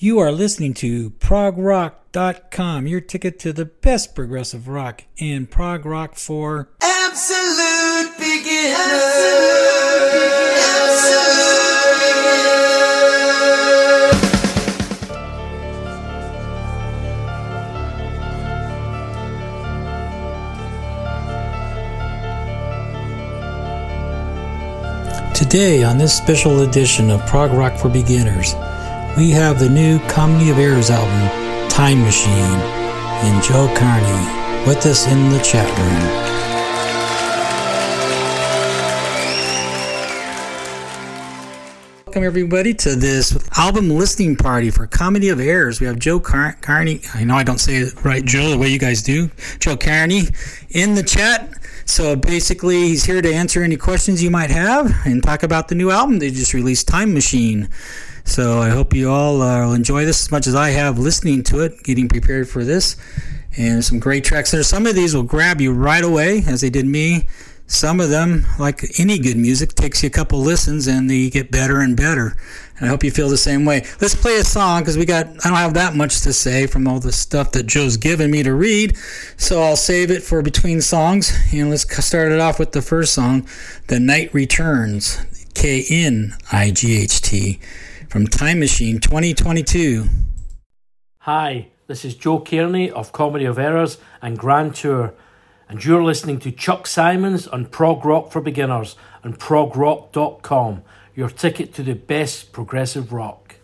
You are listening to progrock.com, your ticket to the best progressive rock and prog rock for absolute beginners. Absolute Today, on this special edition of Prog Rock for Beginners, we have the new Comedy of Errors album, Time Machine, and Joe Cairney with us in the chat room. Welcome everybody to this album listening party for Comedy of Errors. We have Joe Car- Cairney. I know I don't say it right, Joe, the way you guys do. Joe Cairney in the chat. So basically, he's here to answer any questions you might have and talk about the new album they just released, Time Machine. So I hope you all uh, enjoy this as much as I have listening to it, getting prepared for this. And some great tracks there. Some of these will grab you right away, as they did me. Some of them, like any good music, takes you a couple listens and they get better and better. And I hope you feel the same way. Let's play a song because we got, I don't have that much to say from all the stuff that Joe's given me to read. So I'll save it for between songs. And let's start it off with the first song, The Knight Returns, K N I G H T, from Time Machine 2022. Hi, this is Joe Cairney of Comedy of Errors and Grand Tour, and you're listening to Chuck Simons on Prog Rock for Beginners on progrock.com your ticket to the best progressive rock.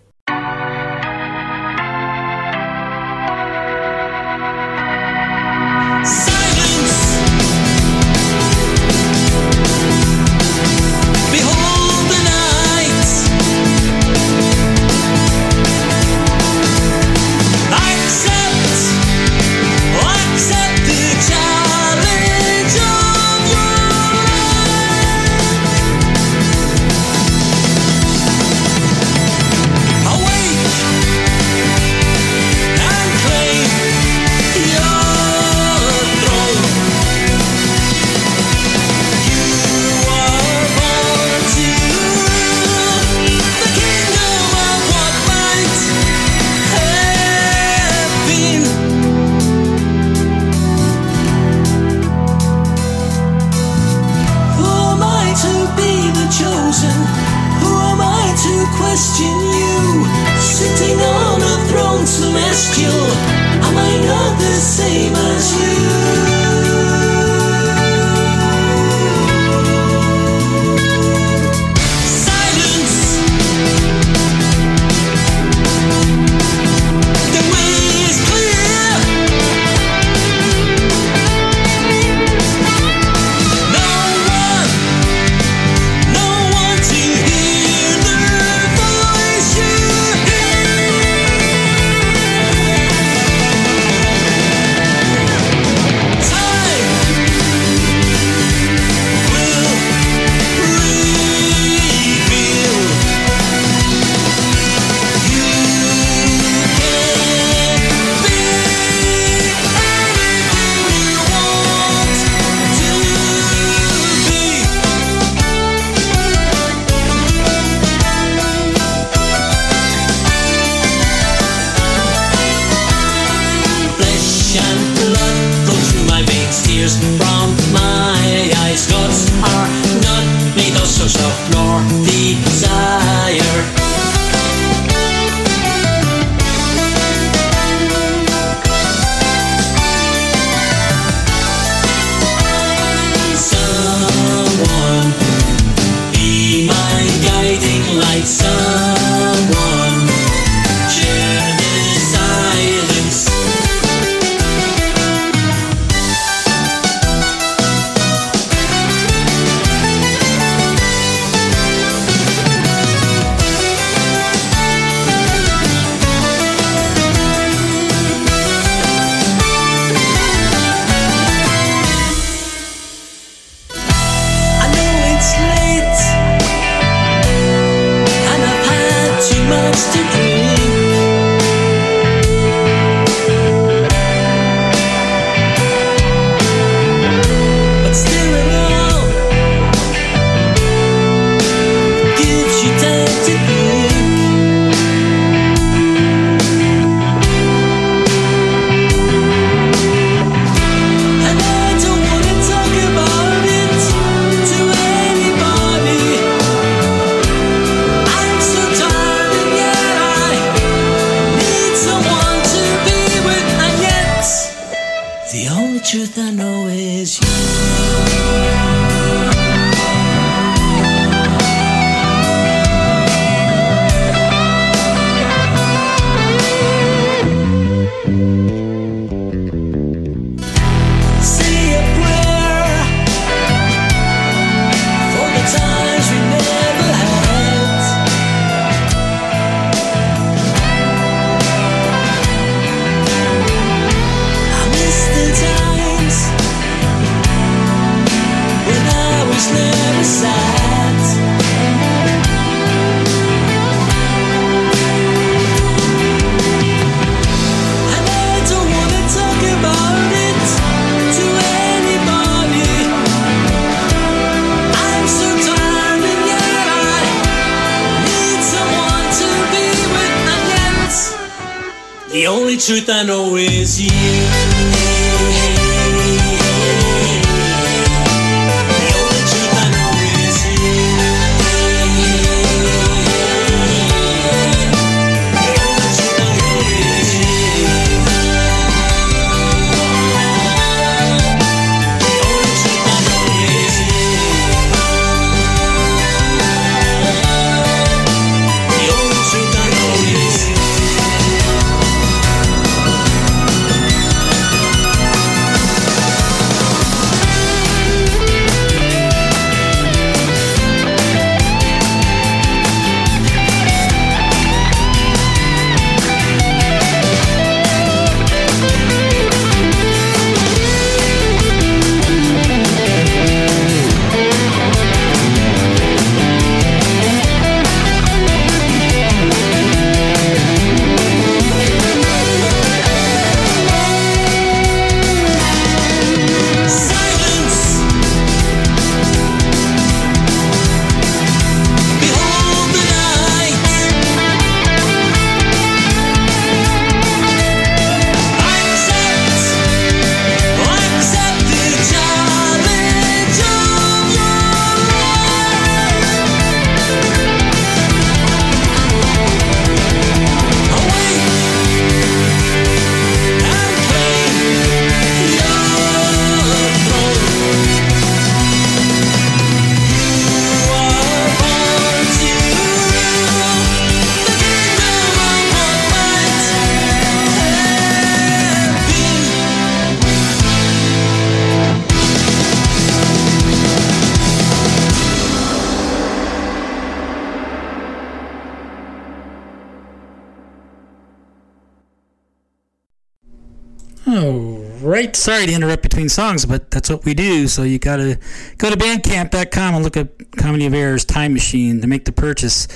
Sorry to interrupt between songs, but that's what we do. So you got to go to bandcamp.com and look up Comedy of Errors Time Machine to make the purchase.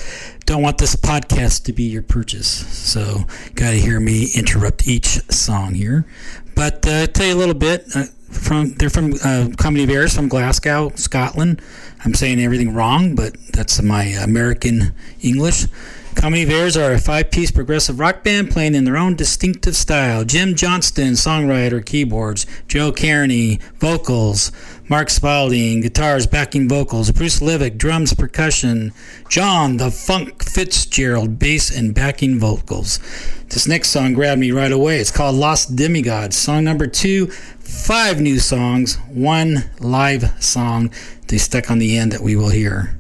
Don't want this podcast to be your purchase. So got to hear me interrupt each song here. But uh, tell you a little bit. Uh, from they're from uh, Comedy of Errors from Glasgow, Scotland. I'm saying everything wrong, but that's my American English. Comedy Errors are a five piece progressive rock band playing in their own distinctive style. Jim Johnston, songwriter, keyboards. Joe Cairney, vocals. Mark Spalding, guitars, backing vocals. Bruce Levick, drums, percussion. John, the Funk Fitzgerald, bass and backing vocals. This next song grabbed me right away. It's called Lost Demigods. Song number two, five new songs, one live song they stuck on the end that we will hear.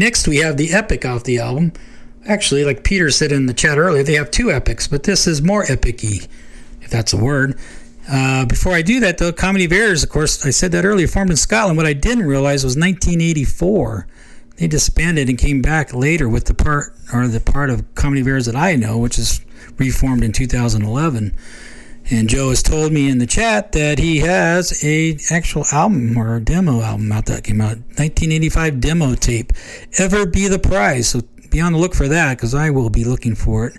Next we have the epic off the album. Actually, like Peter said in the chat earlier, they have two epics, but this is more epic-y, if that's a word. Uh, before I do that, though, Comedy of Errors, of course, I said that earlier, formed in Scotland. What I didn't realize was 1984. They disbanded and came back later with the part or the part of Comedy of Errors that I know, which is reformed in 2011. And Joe has told me in the chat that he has a actual album or a demo album out that came out 1985 demo tape. Ever be the prize? So be on the look for that because I will be looking for it.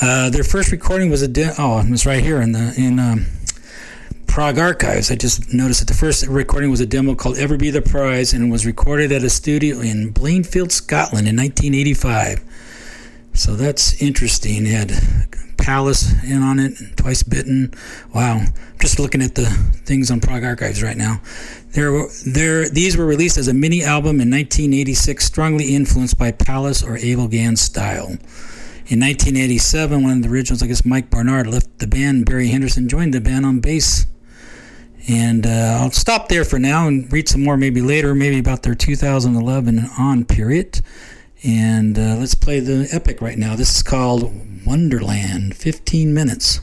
Uh, their first recording was a de- oh, it's right here in the in um, Prog Archives. I just noticed that the first recording was a demo called "Ever Be the Prize" and was recorded at a studio in Blanefield, Scotland, in 1985. So that's interesting. Had Pallas in on it, Twice Bitten. Wow. Just looking at the things on Prog Archives right now. There, there, these were released as a mini album in 1986, strongly influenced by Pallas or Abel Ganz style. In 1987, one of the originals, I guess Mike Barnard left the band. Barry Henderson joined the band on bass. And uh, I'll stop there for now and read some more maybe later, maybe about their 2011 and on period. And uh, let's play the epic right now. This is called Wonderland, 15 minutes.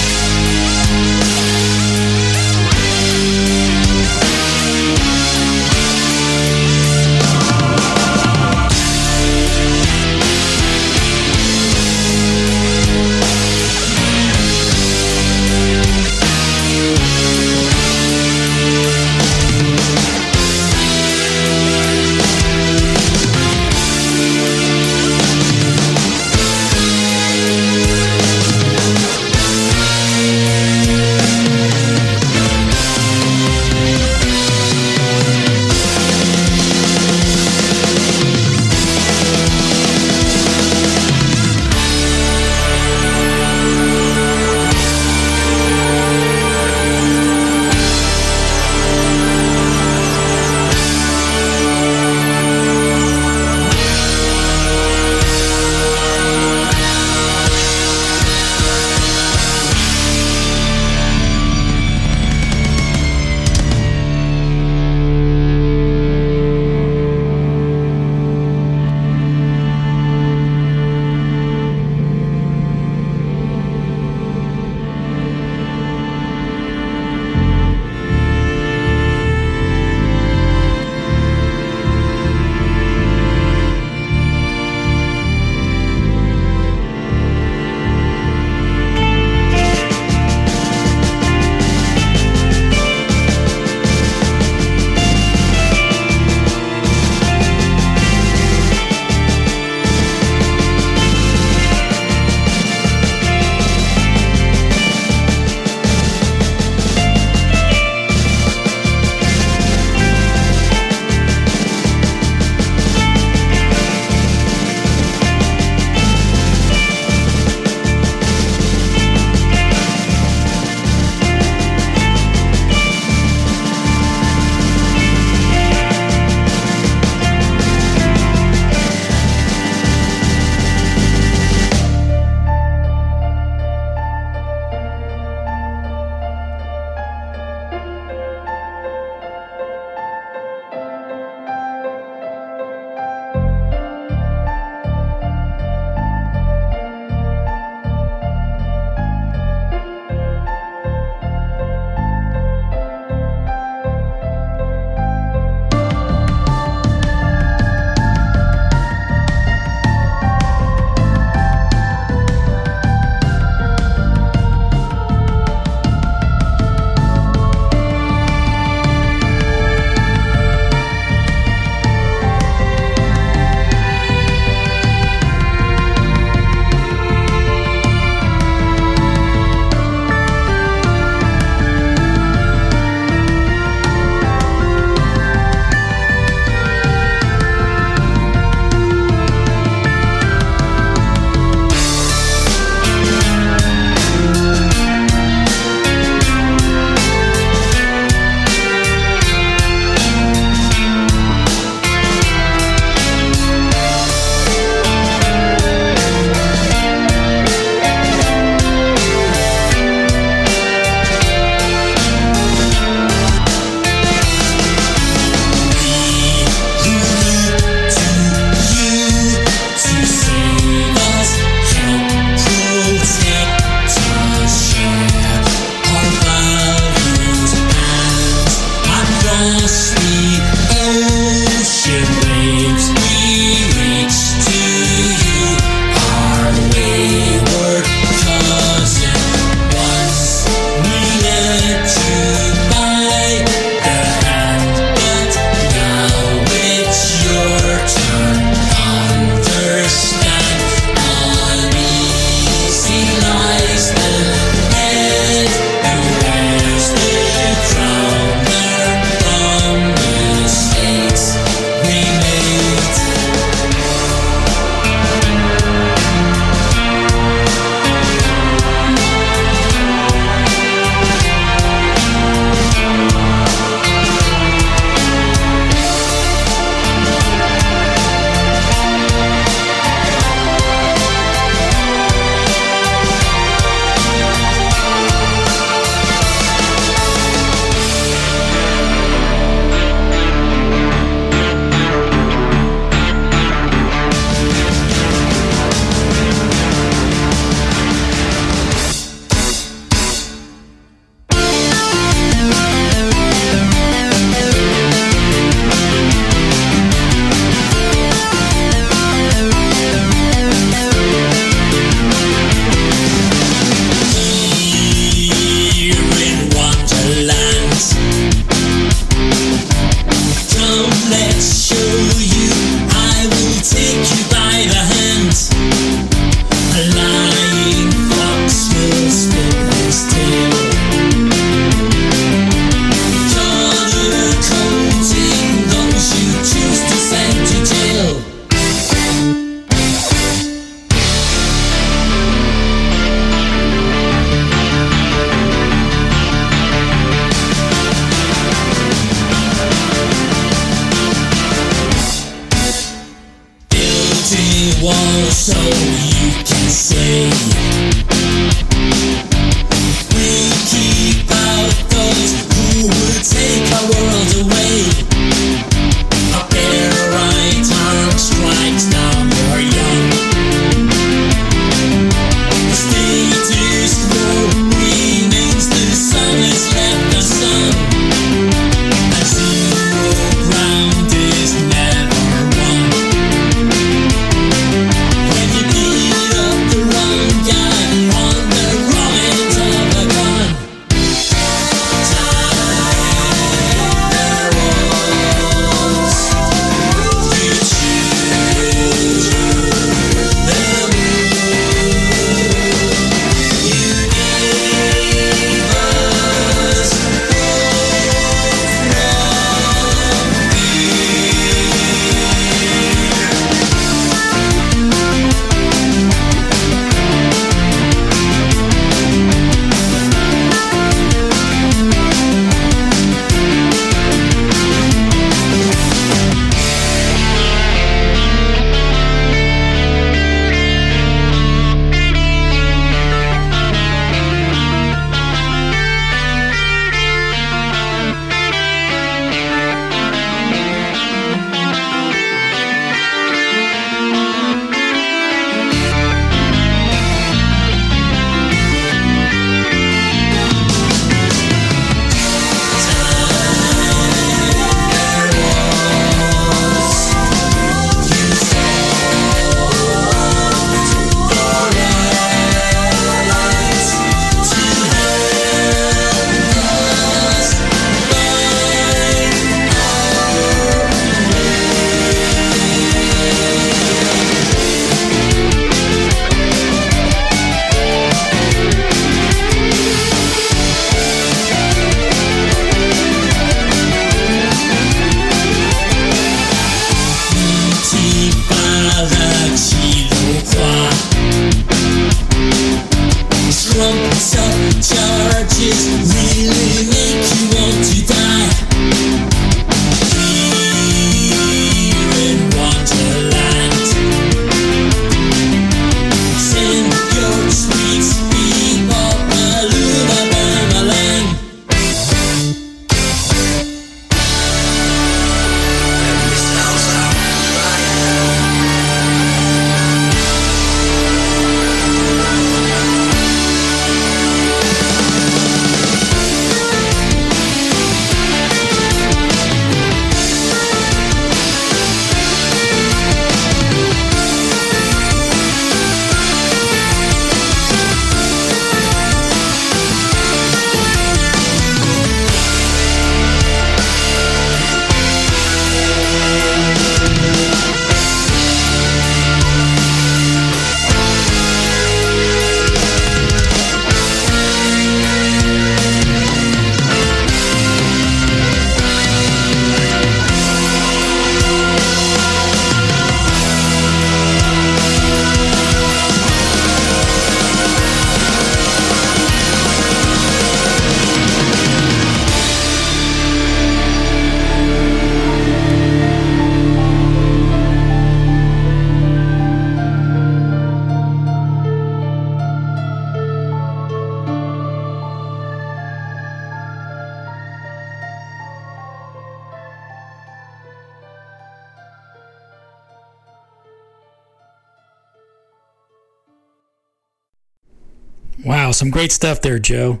Wow, some great stuff there, Joe.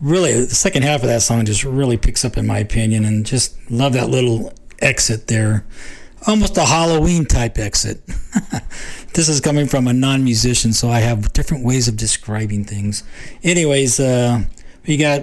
Really, the second half of that song just really picks up, in my opinion, and just love that little exit there. Almost a Halloween type exit. this is coming from a non musician, so I have different ways of describing things. Anyways, uh, we got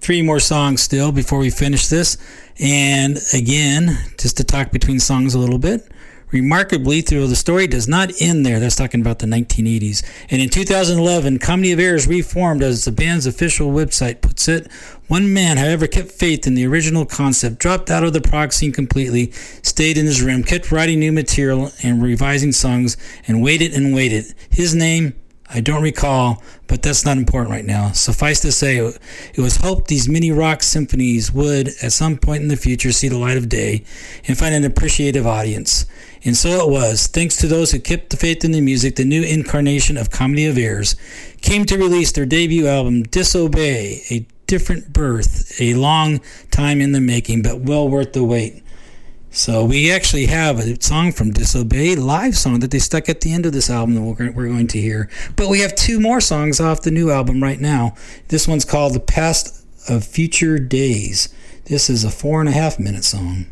three more songs still before we finish this. And again, just to talk between songs a little bit. Remarkably, though, the story does not end there. That's talking about the 1980s. And in 2011, Comedy of Errors reformed as the band's official website puts it. One man, however, kept faith in the original concept, dropped out of the prog scene completely, stayed in his room, kept writing new material and revising songs, and waited and waited. His name, I don't recall, but that's not important right now. Suffice to say, it was hoped these mini rock symphonies would, at some point in the future, see the light of day and find an appreciative audience. And so it was. Thanks to those who kept the faith in the music, the new incarnation of Comedy of Errors came to release their debut album, Disobey, a different birth, a long time in the making, but well worth the wait. So we actually have a song from Disobey, live song that they stuck at the end of this album that we're, going to hear. But we have two more songs off the new album right now. This one's called The Past of Future Days. This is a four and a half minute song.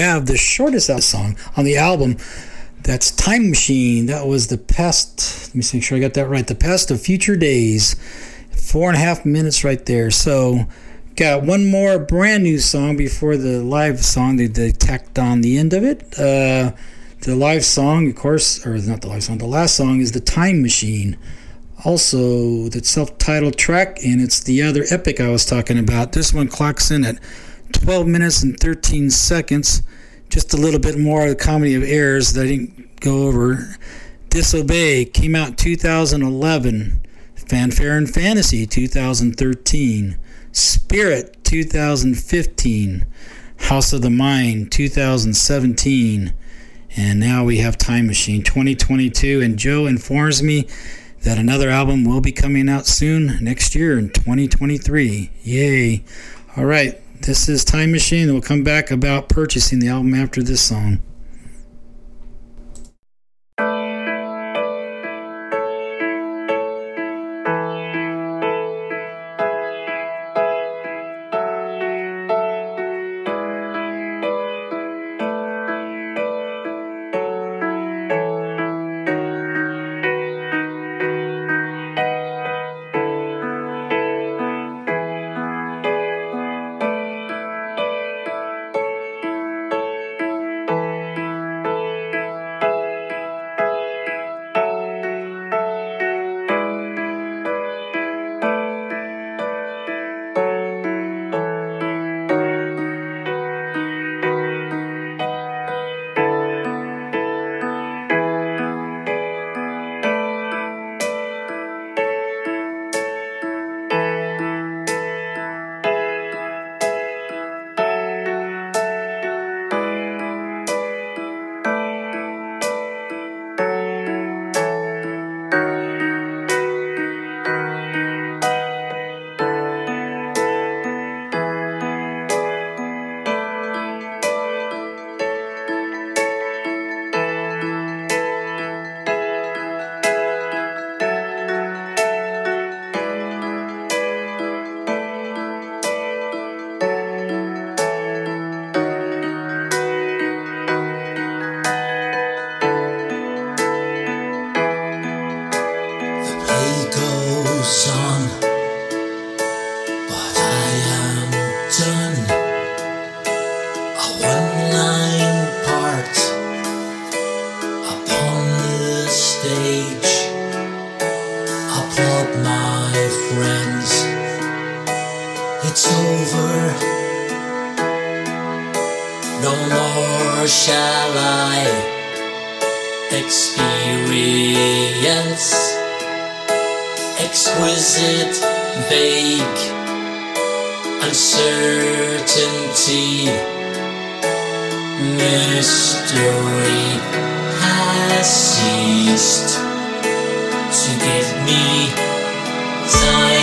Have the shortest song on the album. That's Time Machine. That was the past. Let me make sure I got that right. The past of future days. Four and a half minutes right there. So, got one more brand new song before the live song. They, they tacked on the end of it. Uh, the live song, of course, or not the live song, the last song is The Time Machine. Also, the self titled track, and it's the other epic I was talking about. This one clocks in at 12 minutes and 13 seconds. Just a little bit more of the comedy of errors that I didn't go over. Disobey came out 2011. Fanfare and Fantasy 2013. Spirit 2015. House of the Mind 2017. And now we have Time Machine 2022. And Joe informs me that another album will be coming out soon next year in 2023. Yay. All right. This is Time Machine. We'll come back about purchasing the album after this song. brilliance, exquisite, vague, uncertainty, mystery has ceased to give me time.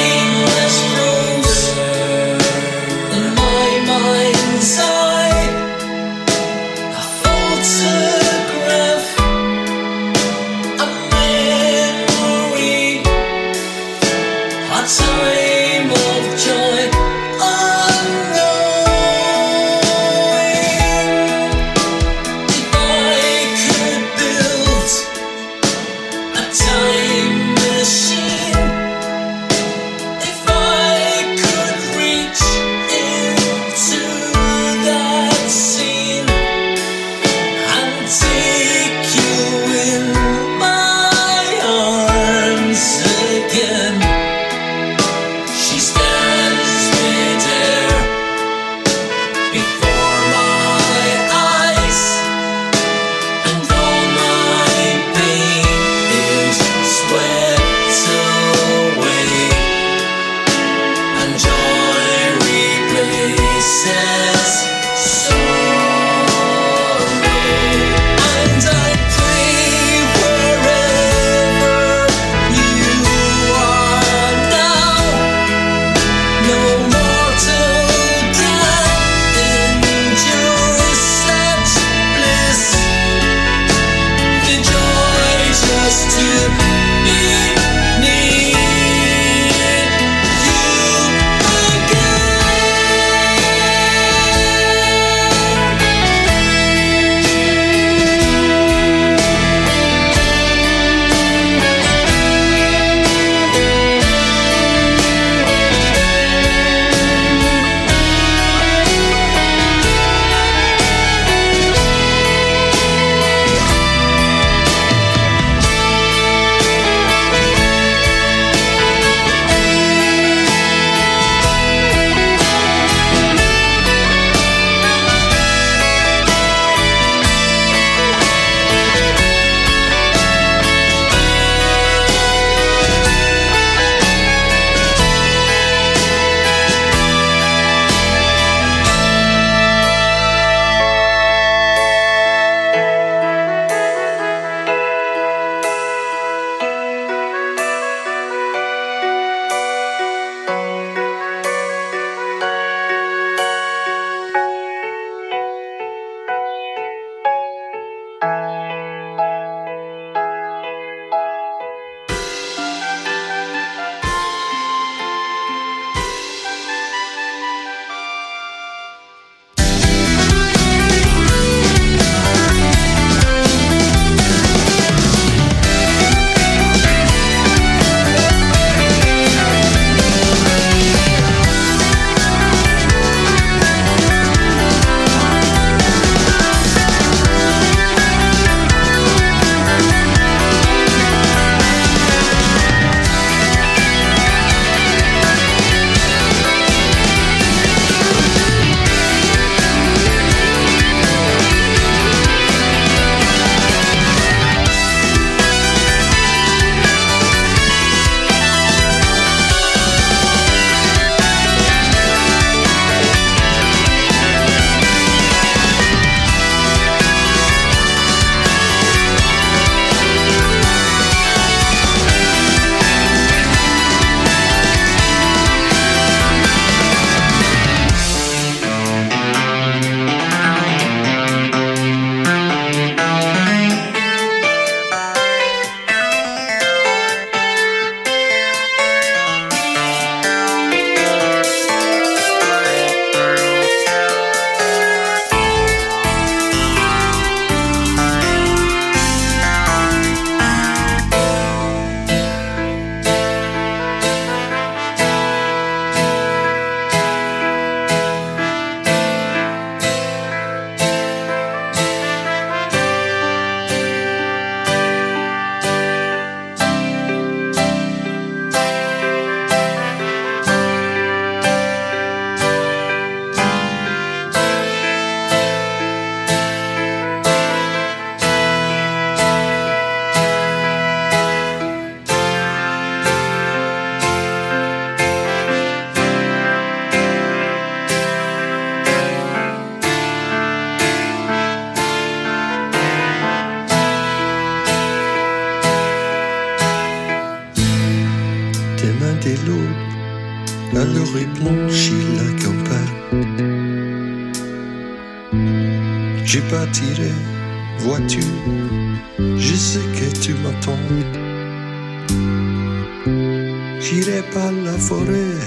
J'irai par la forêt,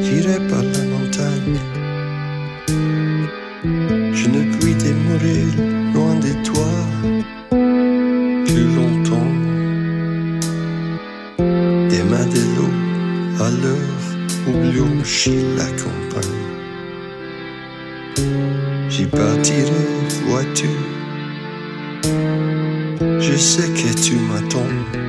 j'irai par la montagne. Je ne puis demeurer loin de toi plus longtemps. Des mains de l'eau, à l'heure où blanchit la campagne. J'y partirai, vois-tu. Je sais que tu m'attends.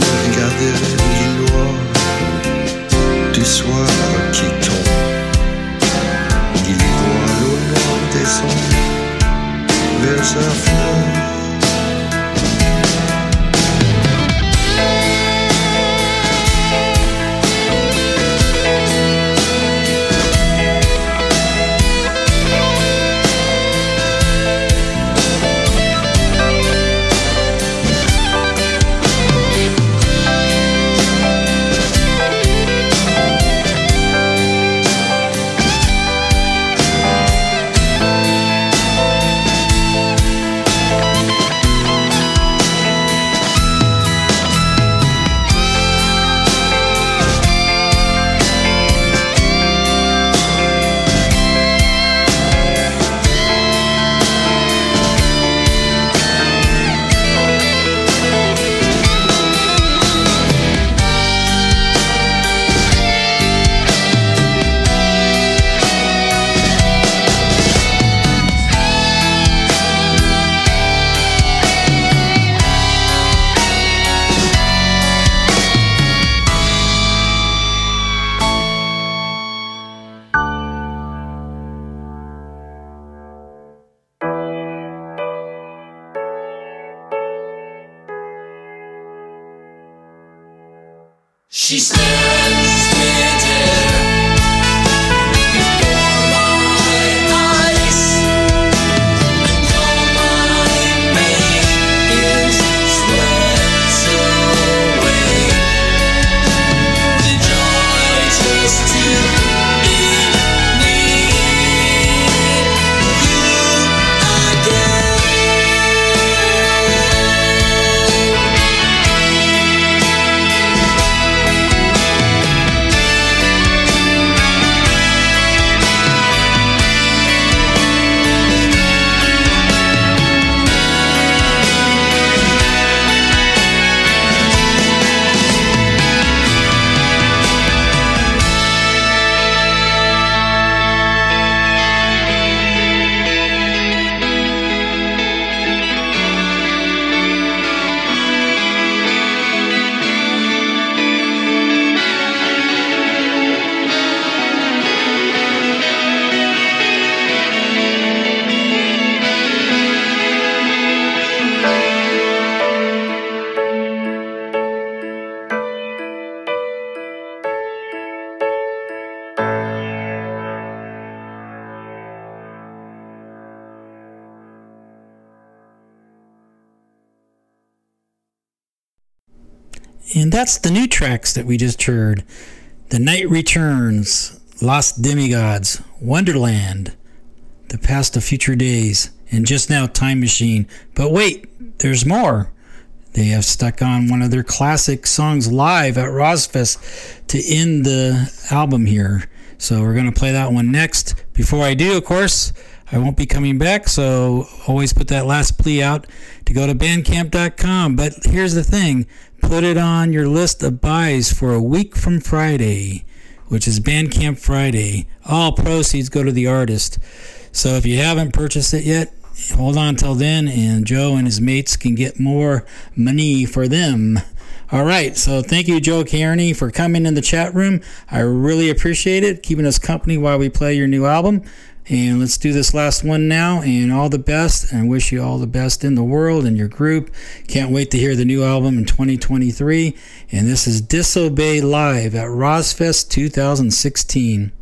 Regardez il loi du soir qui tombe, il voit le descend vers un fin. And that's the new tracks that we just heard The Knight Returns, Lost Demigods, Wonderland, The Past of Future Days, and just now Time Machine. But wait, there's more. They have stuck on one of their classic songs live at Rosfest to end the album here. So we're going to play that one next. Before I do, of course, I won't be coming back, so always put that last plea out to go to bandcamp.com. But here's the thing put it on your list of buys for a week from Friday, which is Bandcamp Friday. All proceeds go to the artist. So if you haven't purchased it yet, hold on till then, and Joe and his mates can get more money for them. All right, so thank you, Joe Cairney, for coming in the chat room. I really appreciate it, keeping us company while we play your new album. And let's do this last one now. And all the best. And wish you all the best in the world and your group. Can't wait to hear the new album in 2023. And this is Disobey Live at Rosfest 2016.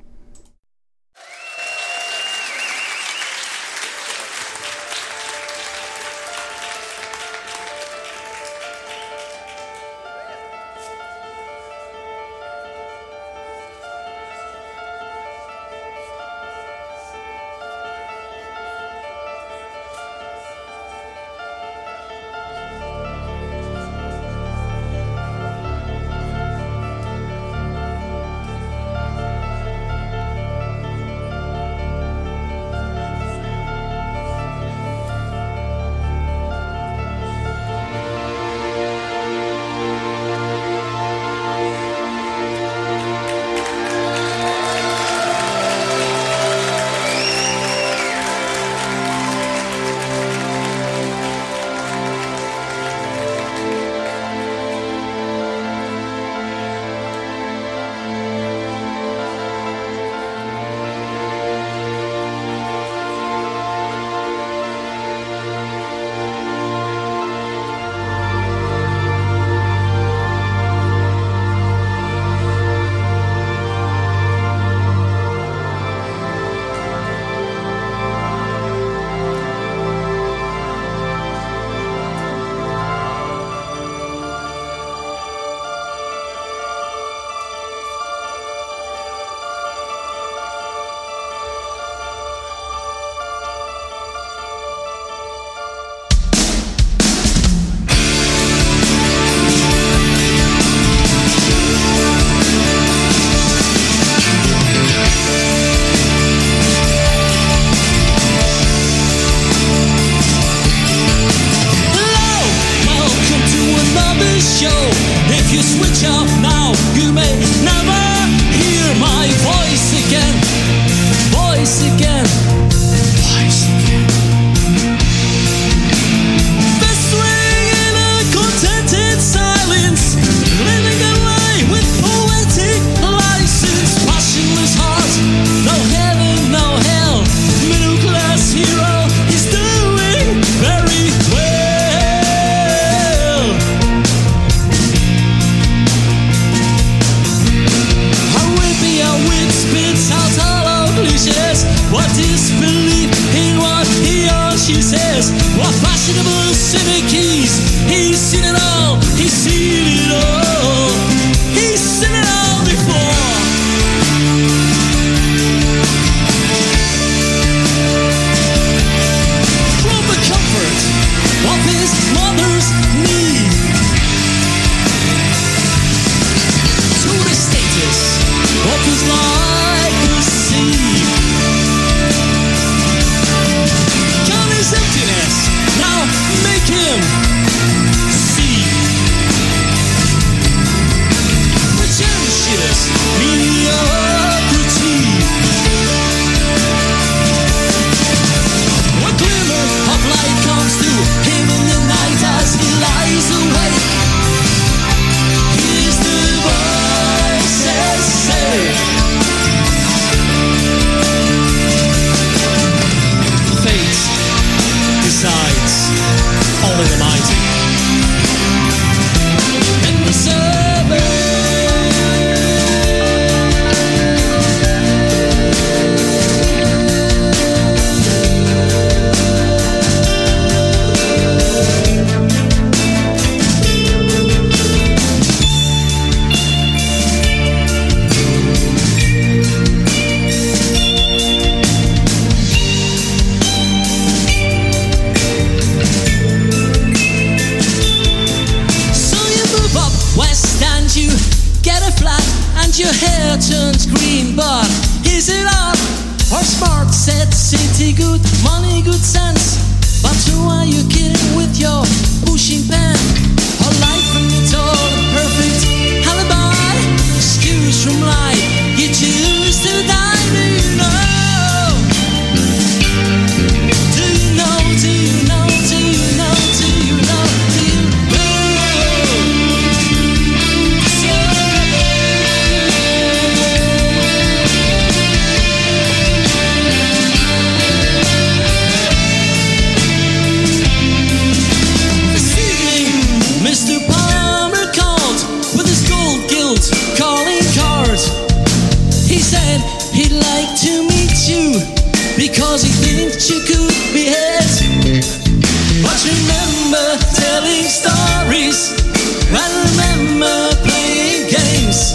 I remember playing games.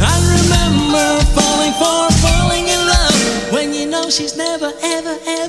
I remember falling for falling in love when you know she's never ever ever.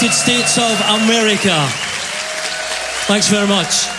United States of America. Thanks very much.